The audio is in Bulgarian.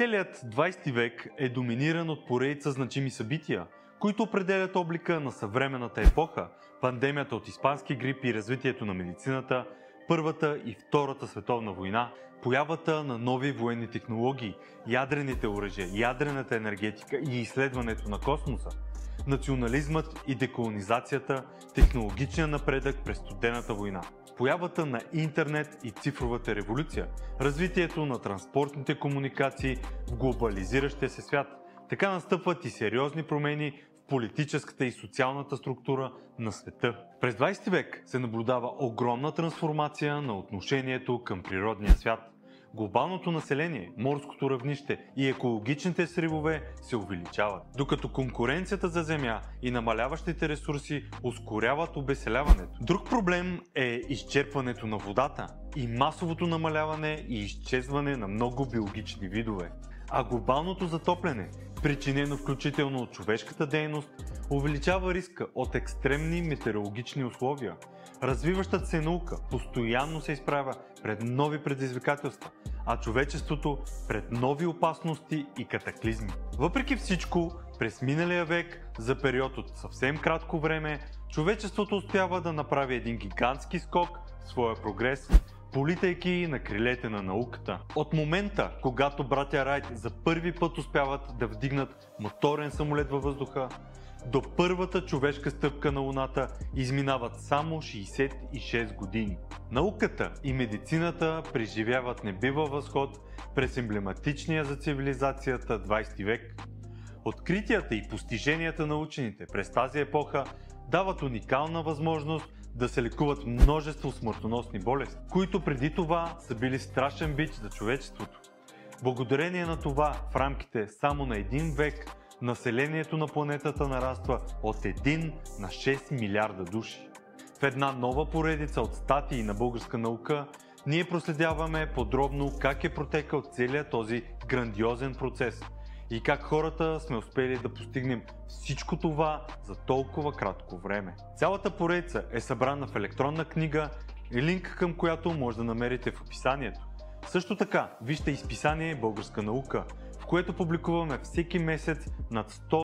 Целият 20 век е доминиран от поредица значими събития, които определят облика на съвременната епоха, пандемията от испански грип и развитието на медицината, Първата и Втората световна война, появата на нови военни технологии, ядрените оръжия, ядрената енергетика и изследването на космоса, национализмът и деколонизацията, технологичния напредък през студената война, появата на интернет и цифровата революция, развитието на транспортните комуникации в глобализиращия се свят. Така настъпват и сериозни промени в политическата и социалната структура на света. През 20 век се наблюдава огромна трансформация на отношението към природния свят. Глобалното население, морското равнище и екологичните сривове се увеличават, докато конкуренцията за земя и намаляващите ресурси ускоряват обеселяването. Друг проблем е изчерпването на водата и масовото намаляване и изчезване на много биологични видове. А глобалното затопляне, причинено включително от човешката дейност, увеличава риска от екстремни метеорологични условия. Развиващата се наука постоянно се изправя пред нови предизвикателства, а човечеството пред нови опасности и катаклизми. Въпреки всичко, през миналия век, за период от съвсем кратко време, човечеството успява да направи един гигантски скок в своя прогрес, политайки на крилете на науката. От момента, когато братя Райт за първи път успяват да вдигнат моторен самолет във въздуха, до първата човешка стъпка на Луната изминават само 66 години. Науката и медицината преживяват небива възход през емблематичния за цивилизацията 20 век. Откритията и постиженията на учените през тази епоха дават уникална възможност да се лекуват множество смъртоносни болести, които преди това са били страшен бич за човечеството. Благодарение на това, в рамките само на един век, населението на планетата нараства от 1 на 6 милиарда души. В една нова поредица от статии на българска наука, ние проследяваме подробно как е протекал целият този грандиозен процес и как хората сме успели да постигнем всичко това за толкова кратко време. Цялата поредица е събрана в електронна книга линк към която може да намерите в описанието. Също така, вижте изписание Българска наука, в което публикуваме всеки месец над 100